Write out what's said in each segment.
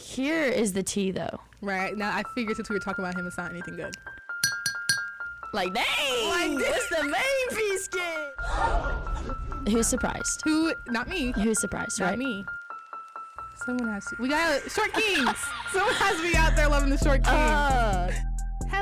Here is the tea, though. Right now, I figured since we were talking about him, it's not anything good. Like, dang! What's the main piece, kid? Who's surprised? Who? Not me. Who's surprised, Not right? me. Someone has to. We got short kings. Someone has to be out there loving the short king. Uh,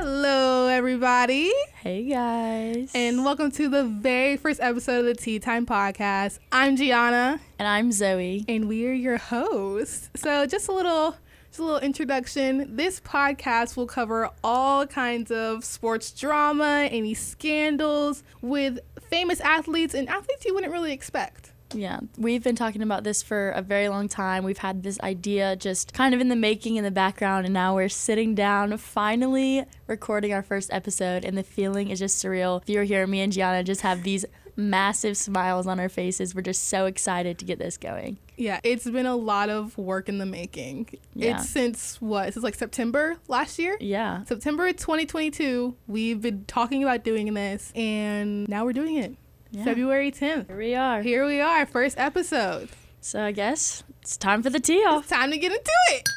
Hello, everybody, hey, guys. and welcome to the very first episode of the Tea Time Podcast. I'm Gianna, and I'm Zoe. and we are your hosts. So, just a little, just a little introduction. This podcast will cover all kinds of sports drama, any scandals with famous athletes and athletes you wouldn't really expect. Yeah, we've been talking about this for a very long time. We've had this idea just kind of in the making in the background, and now we're sitting down, finally recording our first episode, and the feeling is just surreal. If you were here, me and Gianna just have these massive smiles on our faces. We're just so excited to get this going. Yeah, it's been a lot of work in the making. Yeah. It's since what? Since like September last year? Yeah. September 2022, we've been talking about doing this, and now we're doing it. Yeah. February 10th. Here we are. Here we are, first episode. So I guess it's time for the tee off. It's time to get into it.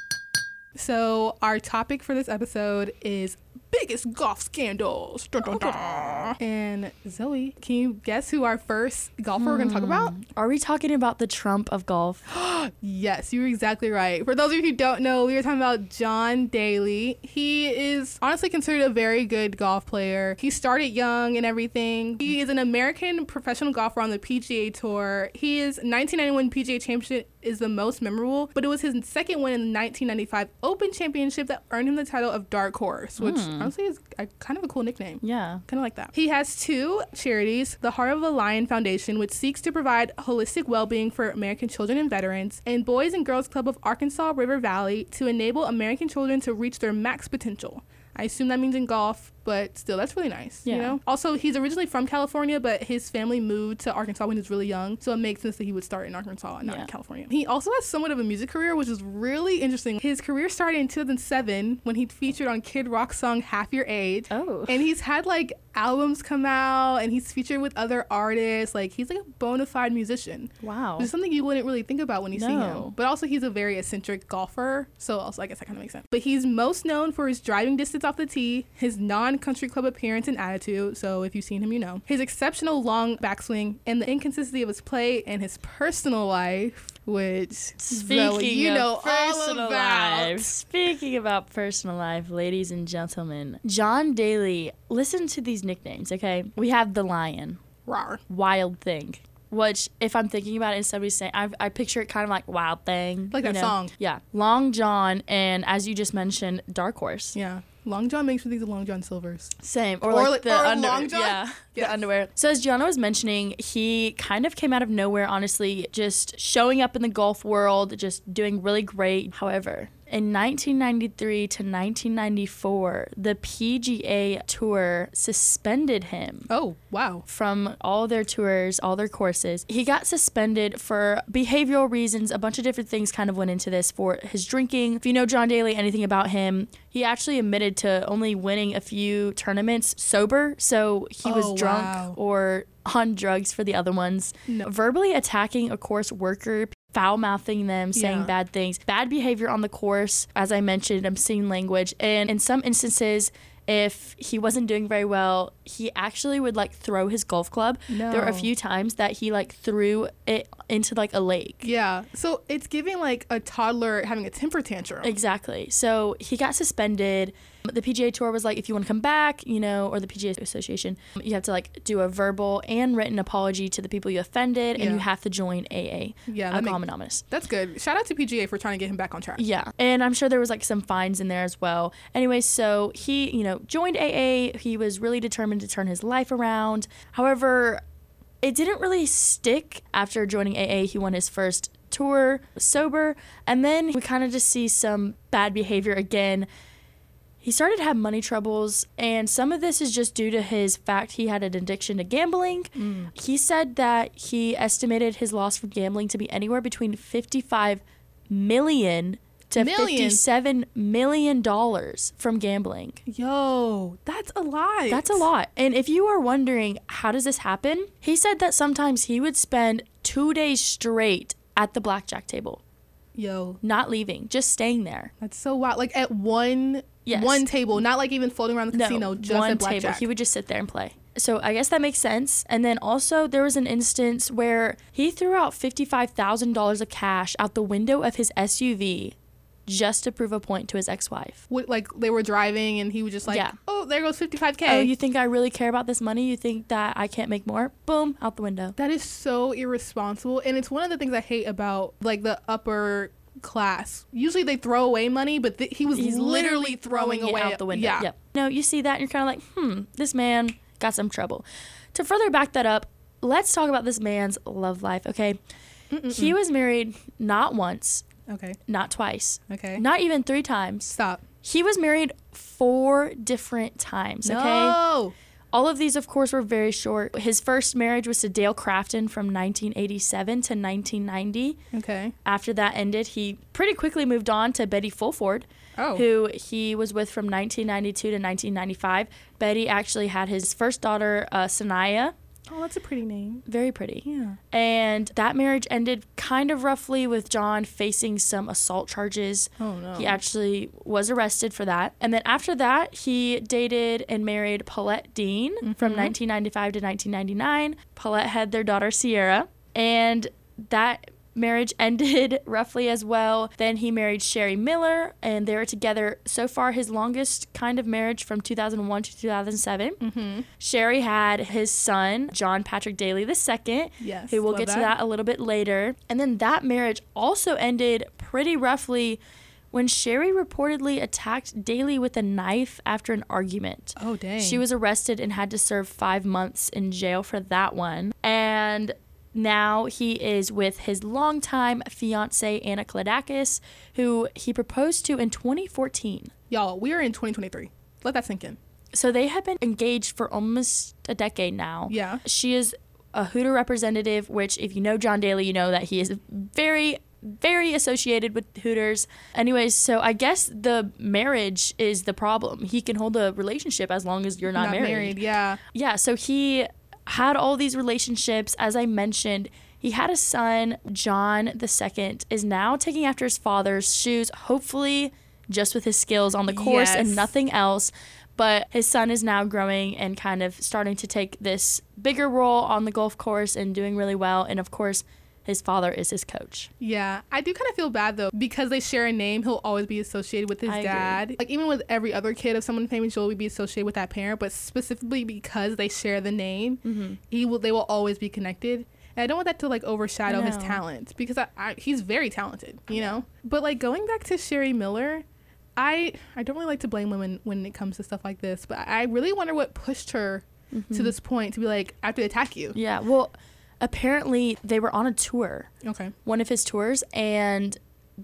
So, our topic for this episode is biggest golf scandals. Dun, dun, dun. And Zoe, can you guess who our first golfer we're going to talk about? Hmm. Are we talking about the Trump of golf? Yes, you're exactly right. For those of you who don't know, we were talking about John Daly. He is honestly considered a very good golf player. He started young and everything. He is an American professional golfer on the PGA Tour. His 1991 PGA Championship is the most memorable, but it was his second win in the 1995 Open Championship that earned him the title of Dark Horse, which hmm. honestly is a, kind of a cool nickname. Yeah. Kind of like that. He has two charities the Heart of a Lion Foundation, which seeks to provide holistic well being for American children and veterans, and Boys and Girls Club of Arkansas River Valley to enable American children to reach their max potential. I assume that means in golf, but still, that's really nice. You Yeah. know. Also, he's originally from California, but his family moved to Arkansas when he was really young, so it makes sense that he would start in Arkansas and not Yeah. in California. He also has somewhat of a music career, which is really interesting. His career started in 2007 when he featured on Kid Rock's song "Half Your Age." Oh. And he's had like albums come out and he's featured with other artists. Like he's like a bona fide musician. Wow. Which is something you wouldn't really think about when you see No. him. But also he's a very eccentric golfer. So also I guess that kind of makes sense. But he's most known for his driving distance off the tee, his non-country club appearance and attitude. So if you've seen him, you know. His exceptional long backswing and the inconsistency of his play and his personal life, which Speaking Zoe, you know all personal about. life, speaking about personal life, ladies and gentlemen, John Daly. Listen to these nicknames, okay? We have the Lion, Rawr. Wild Thing. Which, if I'm thinking about it, and somebody's saying, I, I picture it kind of like Wild Thing, Like that know? song. Yeah, Long John, and as you just mentioned, Dark Horse. Yeah. Long John makes me think of Long John Silver's. Same. Or, Or like like- the or under- long john? Yeah, Yes. the underwear. So as Gianna was mentioning, he kind of came out of nowhere, honestly, just showing up in the golf world, just doing really great. However, in 1993 to 1994, the PGA Tour suspended him Oh, wow. from all their tours, all their courses. He got suspended for behavioral reasons. A bunch of different things kind of went into this for his drinking. If you know John Daly, anything about him, he actually admitted to only winning a few tournaments sober. So he was Oh, drunk wow. or on drugs for the other ones. No. Verbally attacking a course worker. Foul mouthing them, saying Yeah. bad things, bad behavior on the course. As I mentioned, obscene language, and in some instances, if he wasn't doing very well, he actually would like throw his golf club. There were a few times that he like threw it into like a lake. Yeah. So it's giving like a toddler having a temper tantrum. Exactly. So he got suspended. The PGA Tour was like, if you want to come back, you know, or the PGA Association, you have to like do a verbal and written apology to the people you offended, and you have to join AA. Yeah, that make- Anonymous. That's good. Shout out to PGA for trying to get him back on track. Yeah. And I'm sure there was like some fines in there as well. Anyway, so he, you know, joined AA. He was really determined to turn his life around. However, it didn't really stick after joining AA. He won his first tour sober. And then we kind of just see some bad behavior again. He started to have money troubles, and some of this is just due to his fact he had an addiction to gambling. Mm. He said that he estimated his loss from gambling to be anywhere between 55 million to Million? 57 million dollars from gambling. Yo, that's a lot. That's a lot. And if you are wondering how does this happen? He said that sometimes he would spend 2 days straight at the blackjack table. Yo, not leaving, just staying there. that's so wild. Like at one Yes. one table, not like even floating around the casino, just one table. He would just sit there and play. So I guess that makes sense. And then also there was an instance where he threw out fifty-five thousand dollars of cash out the window of his SUV just to prove a point to his ex-wife. Would- like they were driving and he was just like, Yeah. "Oh, there goes 55k." Oh, you think I really care about this money? You think that I can't make more? Boom, out the window. That is so irresponsible, and it's one of the things I hate about like the upper class. Usually they throw away money, but th- he was He's literally, throwing, it away out the window. Yeah. Yep. No, you see that and you're kind of like, hmm, this man got some trouble. To further back that up, let's talk about this man's love life. Okay, he was married not once, Okay. not twice, Okay. not even three times. Stop. He was married four different times. Okay. No. All of these, of course, were very short. His first marriage was to Dale Crafton from 1987 to 1990. Okay. After that ended, he pretty quickly moved on to Betty Fulford, Oh. who he was with from 1992 to 1995. Betty actually had his first daughter, uh, Sanaya. Oh, that's a pretty name. Very pretty. Yeah. And that marriage ended kind of roughly with John facing some assault charges. Oh no. He actually was arrested for that. And then after that, he dated and married Paulette Dean mm-hmm. from 1995 to 1999. Paulette had their daughter Sierra. And that marriage ended roughly as well. Then he married Sherry Miller, and they were together so far his longest kind of marriage from 2001 to 2007. Mm-hmm. Sherry had his son, John Patrick Daly II, Yes. who we'll get to that a little bit later. And then that marriage also ended pretty roughly when Sherry reportedly attacked Daly with a knife after an argument. Oh dang. She was arrested and had to serve five months in jail for that one. And now he is with his longtime fiance Anna Cladakis, who he proposed to in 2014. Y'all, we are in 2023. Let that sink in. So they have been engaged for almost a decade now. Yeah. She is a Hooter representative, which, if you know John Daly, you know that he is very, very associated with Hooters. Anyways, so I guess the marriage is the problem. He can hold a relationship as long as you're not, married. Yeah. Yeah, so he had all these relationships. As I mentioned, he had a son, John the second, is now taking after his father's shoes, hopefully just with his skills on the course Yes. and nothing else. But his son is now growing and kind of starting to take this bigger role on the golf course and doing really well. And of course, his father is his coach. Yeah, I do kind of feel bad though because they share a name. He'll always be associated with his I agree. dad. Like even with every other kid of someone famous, you'll be associated with that parent. But specifically because they share the name, Mm-hmm. he will. They will always be connected. And I don't want that to like overshadow his talent because I, I, he's very talented, you know. But like going back to Sherry Miller, I I don't really like to blame women when it comes to stuff like this. But I really wonder what pushed her Mm-hmm. to this point to be like I have to attack you. Yeah, well, apparently they were on a tour. Okay. one of his tours and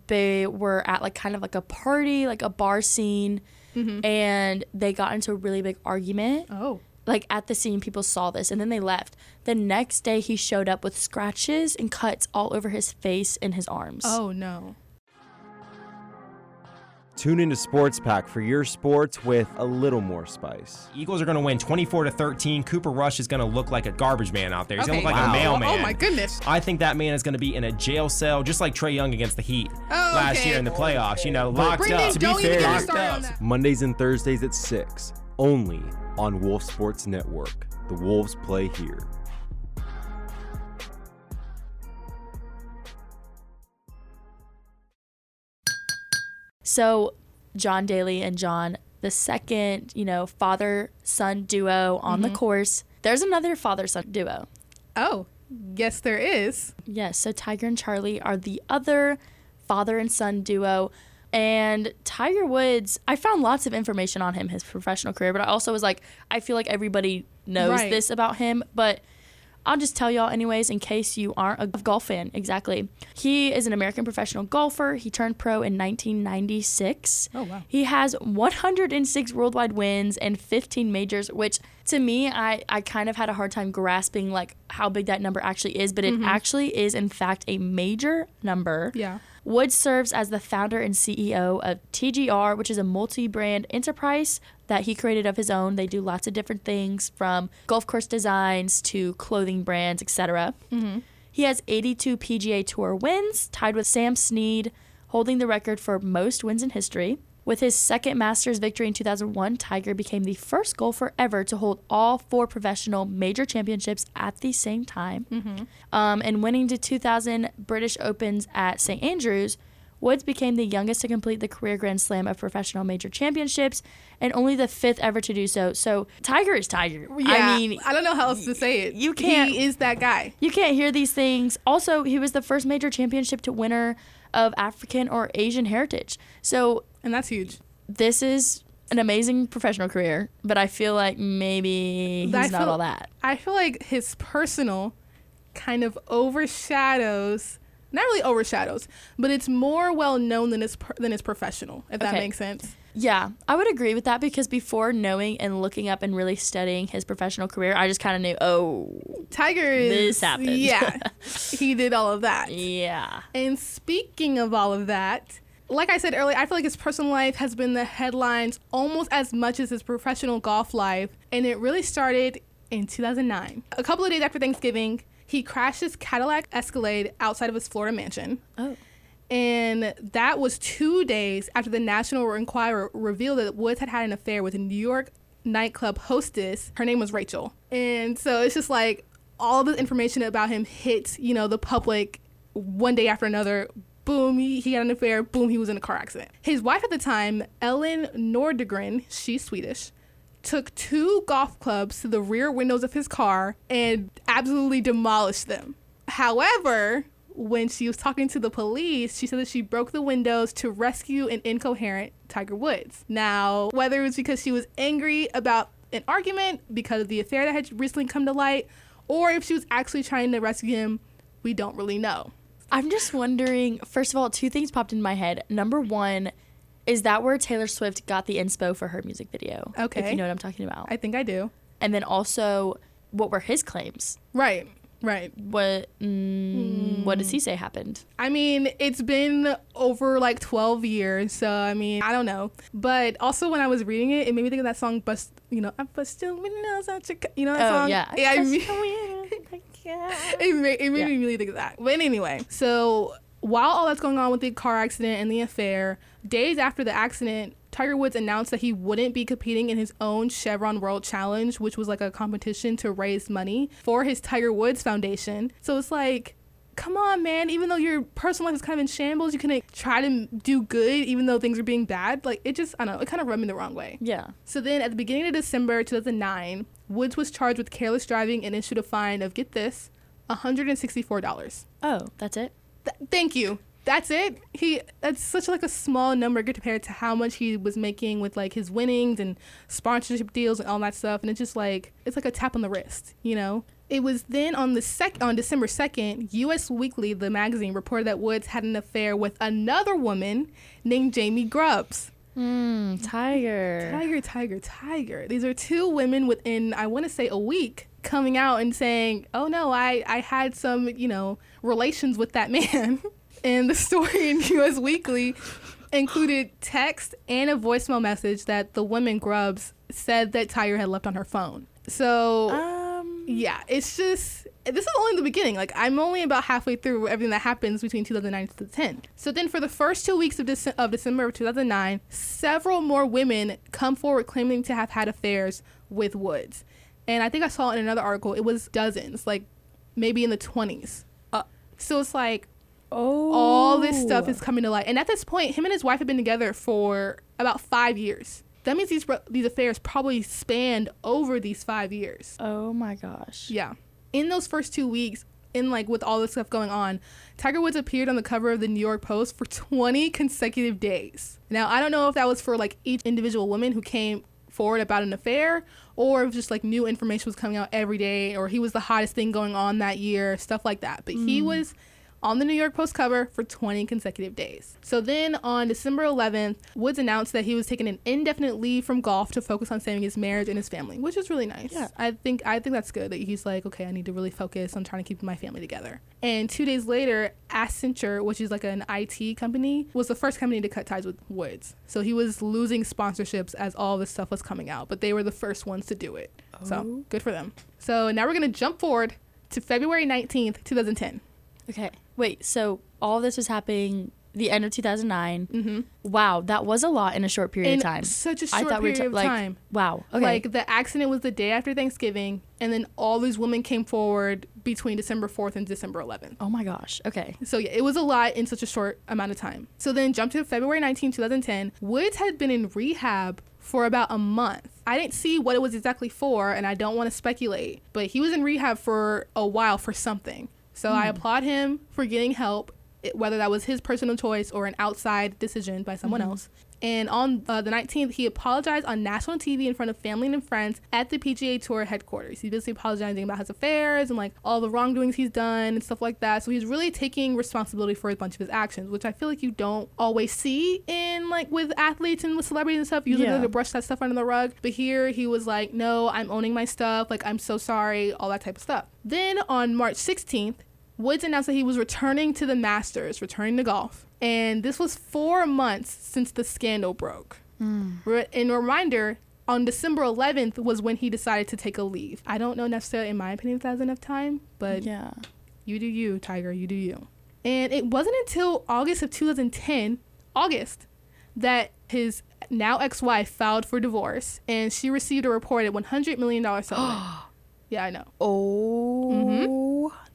they were at like kind of like a party, like a bar scene, Mm-hmm. and they got into a really big argument. Oh. Like at the scene, people saw this and then they left. The next day, he showed up with scratches and cuts all over his face and his arms. Oh no. Tune into Sports Pack for your sports with a little more spice. Eagles are going to win 24 to 13. Cooper Rush is going to look like a garbage man out there. He's going to look like a mailman. Oh my goodness. I think that man is going to be in a jail cell, just like Trae Young against the Heat oh, last okay. year in the playoffs. You know, locked Brandon, up. to be fair- Locked up. Mondays and Thursdays at 6, only on Wolf Sports Network. The Wolves play here. So, John Daly and John, the second, you know, father son duo on Mm-hmm. the course. There's another father son duo. Oh, yes, there is. Yes, so Tiger and Charlie are the other father and son duo. And Tiger Woods, I found lots of information on him, his professional career, but I also was like, I feel like everybody knows Right. this about him, but I'll just tell y'all anyways in case you aren't a golf fan. Exactly. He is an American professional golfer. He turned pro in 1996. Oh, wow. He has 106 worldwide wins and 15 majors, which to me, I, I kind of had a hard time grasping like how big that number actually is, but it mm-hmm. actually is in fact a major number. Yeah. Woods serves as the founder and CEO of TGR, which is a multi brand enterprise that he created of his own. They do lots of different things from golf course designs to clothing brands, etc. Mm-hmm. He has 82 PGA Tour wins, tied with Sam Snead holding the record for most wins in history. With his second Masters victory in 2001, Tiger became the first golfer ever to hold all four professional major championships at the same time. Um, and winning the 2000 British Opens at St. Andrews, Woods became the youngest to complete the career Grand Slam of professional major championships and only the fifth ever to do so. So Tiger is Tiger. Yeah, I mean, I don't know how else to say it. you can't- He is that guy. you can't hear these things. Also, he was the first major championship to winner of African or Asian heritage. So And that's huge. this is an amazing professional career, but I feel like maybe he's I not feel- all that. I feel like his personal kind of overshadows, not really overshadows, but it's more well known than his than his professional. If that makes sense. Yeah, I would agree with that because before knowing and looking up and really studying his professional career, I just kind of knew, oh, Tiger is This happened. Yeah, he did all of that. yeah. And speaking of all of that, like I said earlier, I feel like his personal life has been the headlines almost as much as his professional golf life. And it really started in 2009. A couple of days after Thanksgiving, he crashed his Cadillac Escalade outside of his Florida mansion. Oh. And that was two days after the National Enquirer revealed that Woods had had an affair with a New York nightclub hostess. Her name was Rachel. And so it's just like all this information about him hits, you know, the public one day after another. Boom, he, he had an affair. Boom, he was in a car accident. His wife at the time, Elin Nordegren, she's Swedish, took two golf clubs to the rear windows of his car and absolutely demolished them. However, when she was talking to the police, she said that she broke the windows to rescue an incoherent Tiger Woods. Now, whether it was because she was angry about an argument because of the affair that had recently come to light, or if she was actually trying to rescue him, we don't really know. I'm just wondering, first of all, two things popped in my head. Number one, is that where Taylor Swift got the inspo for her music video? Okay, if you know what I'm talking about. I think I do. and then also, what were his claims? Right, right. What mm, what does he say happened? I mean, it's been over like 12 years, so I mean, I don't know. But also, when I was reading it, it made me think of that song, Bust, you know, I busted windows out your, ca-" you know that Oh song? yeah. Yeah, I mean, it made, it made Yeah. me really think of that. But anyway, so while all that's going on with the car accident and the affair, days after the accident, Tiger Woods announced that he wouldn't be competing in his own Chevron World Challenge, which was like a competition to raise money for his Tiger Woods Foundation. So it's like, come on, man. Even though your personal life is kind of in shambles, you can try to do good, even though things are being bad. Like it just, I don't know, it kind of rubbed me the wrong way. yeah. So then at the beginning of December 2009, Woods was charged with careless driving and issued a fine of, get this, $164. Oh, that's it. Th- thank you. That's it. He that's such like a small number compared to how much he was making with like his winnings and sponsorship deals and all that stuff. And it's just like it's like a tap on the wrist, you know. It was then on the sec on December second, U.S. Weekly, the magazine, reported that Woods had an affair with another woman named Jamie Grubbs. Mm, tiger. Tiger, tiger, tiger. These are two women within, I want to say, a week coming out and saying, oh no, I, I had some, you know, relations with that man. and the story in US Weekly included text and a voicemail message that the woman Grubbs said that Tiger had left on her phone. So. Um. Yeah, it's just this is only the beginning. Like I'm only about halfway through everything that happens between 2009 and 2010. So then, for the first two weeks of, Dece- of December of 2009, several more women come forward claiming to have had affairs with Woods, and I think I saw in another article it was dozens, like maybe in the 20s. Uh, so it's like Oh. all this stuff is coming to light. And at this point, him and his wife have been together for about five years. That means these these affairs probably spanned over these five years. Oh my gosh. Yeah. In those first two weeks, in like with all this stuff going on, Tiger Woods appeared on the cover of the New York Post for 20 consecutive days. Now, I don't know if that was for like each individual woman who came forward about an affair or if just like new information was coming out every day or he was the hottest thing going on that year, stuff like that. But he mm. was on the New York Post cover for 20 consecutive days. So then on December 11th, Woods announced that he was taking an indefinite leave from golf to focus on saving his marriage and his family, which is really nice. Yeah. I think I think that's good that he's like, okay, I need to really focus on trying to keep my family together. And two days later, Accenture, which is like an IT company, was the first company to cut ties with Woods. So he was losing sponsorships as all this stuff was coming out, but they were the first ones to do it. Oh. So good for them. So now we're gonna jump forward to February 19th, 2010. Okay. Wait. So all this was happening the end of 2009. Mm-hmm. Wow, that was a lot in a short period In of time. such a I short thought we were period of like, time. Wow. Okay. Like the accident was the day after Thanksgiving, and then all these women came forward between December 4th and December 11th. oh my gosh. Okay. So yeah, it was a lot in such a short amount of time. So then jump to February 19, 2010. Woods had been in rehab for about a month. I didn't see what it was exactly for, and I don't want to speculate, but he was in rehab for a while for something. So I applaud him for getting help, whether that was his personal choice or an outside decision by someone else. And on uh, the 19th, he apologized on national TV in front of family and friends at the PGA Tour headquarters. He's basically apologizing about his affairs and like all the wrongdoings he's done and stuff like that. So he's really taking responsibility for a bunch of his actions, which I feel like you don't always see in like with athletes and with celebrities and stuff. Usually Yeah. they brush that stuff under the rug. But here he was like, no, I'm owning my stuff. Like, I'm so sorry, all that type of stuff. Then on March 16th, Woods announced that he was returning to the Masters, returning to golf. And this was four months since the scandal broke. Mm. Re- In reminder, on December 11th was when he decided to take a leave. I don't know necessarily, in my opinion, if that's enough time, but Yeah. you do you, Tiger, you do you. And it wasn't until August of 2010, August, that his now ex-wife filed for divorce, and she received a reported 100 million dollar settlement. yeah, I know. Oh. Mm-hmm.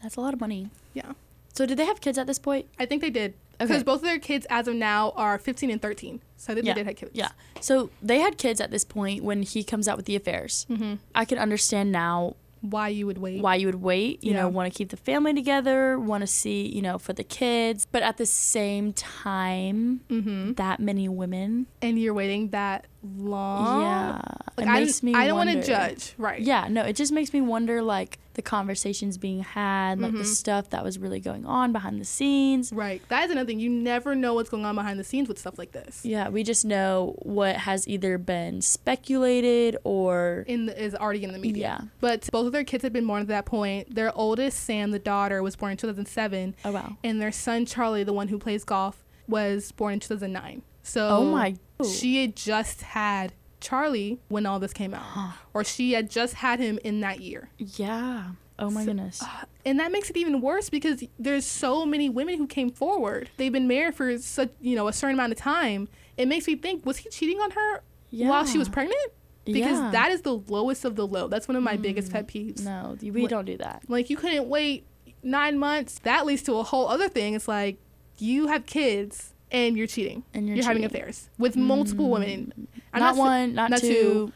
That's a lot of money. Yeah, So did they have kids at this point? I think they did because Okay. both of their kids, as of now, are 15 and 13. So I think yeah. they did have kids. Yeah. So they had kids at this point when he comes out with the affairs. Mm-hmm. I can understand now Why you would wait? why you would wait, you Yeah. know, want to keep the family together, want to see, you know, for the kids. But at the same time, hmm that many women. And you're waiting that long. yeah. Like it I, makes me I don't want to judge. Right. Yeah, no, it just makes me wonder like the conversations being had, like the Mhm. stuff that was really going on behind the scenes. Right. That is another thing. You never know what's going on behind the scenes with stuff like this. Yeah, we just know what has either been speculated or In the, is already in the media. yeah. But both of their kids had been born at that point. Their oldest, Sam, the daughter, was born in 2007, Oh wow. and their son, Charlie, the one who plays golf, was born in 2009. So Oh my. she had just had Charlie when all this came out, or she had just had him in that year. Yeah. Oh my So- goodness. And that makes it even worse because there's so many women who came forward. They've been married for such, you know, a certain amount of time. It makes me think, was he cheating on her Yeah. while she was pregnant? Because Yeah. that is the lowest of the low. That's one of my biggest Mm, pet peeves. No, we What- don't do that. Like you couldn't wait nine months. That leads to a whole other thing. It's like you have kids and you're cheating. And You're, you're, having affairs with multiple women. I'm not sa- one, not, not two.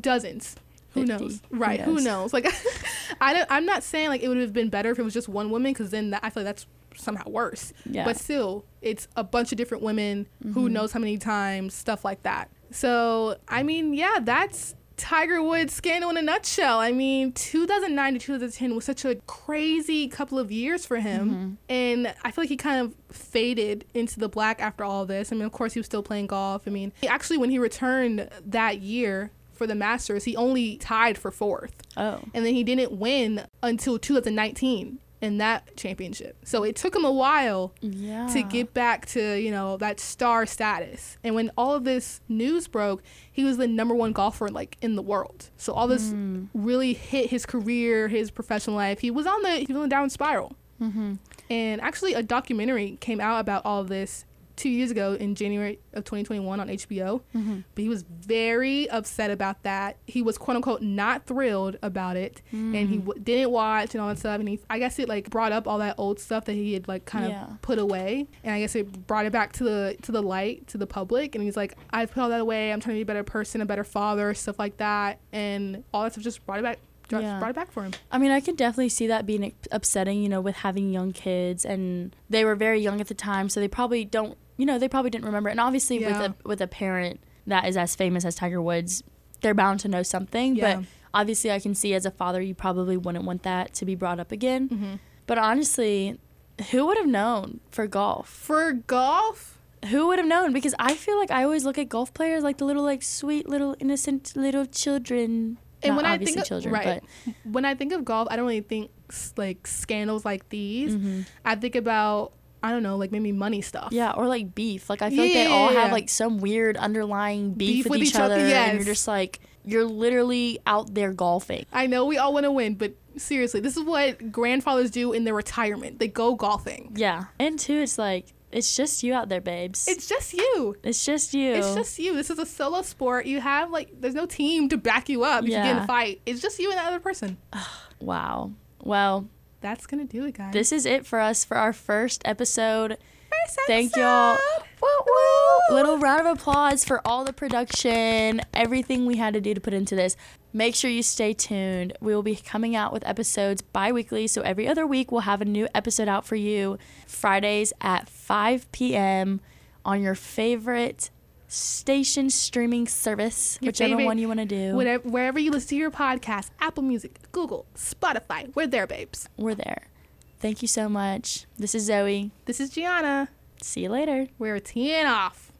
dozens. Who knows? Who Right? Who knows? knows? Like, I don't, I'm not saying like it would have been better if it was just one woman because then that, I feel like that's somehow worse. Yeah. But still, it's a bunch of different women. Who Mhm. knows how many times? Stuff like that. So I mean, yeah, that's Tiger Woods scandal in a nutshell. I mean, 2009 to 2010 was such a crazy couple of years for him, Mhm. and I feel like he kind of faded into the black after all this. I mean, of course, he was still playing golf. I mean, actually, when he returned that year for the Masters, he only tied for fourth, Oh. and then he didn't win until 2019 in that championship. So it took him a while Yeah. to get back to you know that star status. And when all of this news broke, he was the number one golfer like in the world. So all this Mm. really hit his career, his professional life. He was on the he was on the down spiral. Mm-hmm. And actually, a documentary came out about all of this two years ago in January of 2021 on HBO. Mm-hmm. But he was very upset about that. He was quote unquote not thrilled about it, and he Mm. w- didn't watch and all that stuff. And he, I guess it like brought up all that old stuff that he had like kind Yeah. of put away, and I guess it brought it back to the to the light to the public. And he's like, I've put all that away. I'm trying to be a better person, a better father, stuff like that, and all that stuff just brought it back. Just Yeah. brought it back for him. I mean, I can definitely see that being upsetting, you know, with having young kids, and they were very young at the time, so they probably don't, you know, they probably didn't remember. And obviously, Yeah. with a with a parent that is as famous as Tiger Woods, they're bound to know something. Yeah. But obviously, I can see as a father, you probably wouldn't want that to be brought up again. hmm But honestly, who would have known for golf? For golf, Who would have known? Because I feel like I always look at golf players like the little, like sweet little innocent little children. And Not when I think of- children, right. when I think of golf, I don't really think like scandals like but these. Mhm. I think about I don't know, like maybe money stuff. Yeah, or like beef. Like I feel like they all Yeah. have like some weird underlying beef, Beef with, with each, each other, other, and you're just like you're literally out there golfing. I know we all want to win, but seriously, this is what grandfathers do in their retirement. They go golfing. Yeah, and two, it's like It's just you out there, babes. It's just you. It's just you. It's just you. This is a solo sport. You have like there's no team to back you up if you get in a fight. It's just you and the other person. wow. Well, That's gonna do it, guys. this is it for us for our first episode. First Thank y'all. Woo, woo. Little round of applause for all the production, everything we had to do to put into this. Make sure you stay tuned. We will be coming out with episodes bi weekly. So every other week, we'll have a new episode out for you Fridays at 5 p.m. on your favorite station streaming service, Your whichever favorite- one you want to do. Whatever, wherever you listen to your podcast, Apple Music, Google, Spotify, we're there, babes. We're there. Thank you so much. This is Zoe. This is Gianna. See you later. We're teeing off.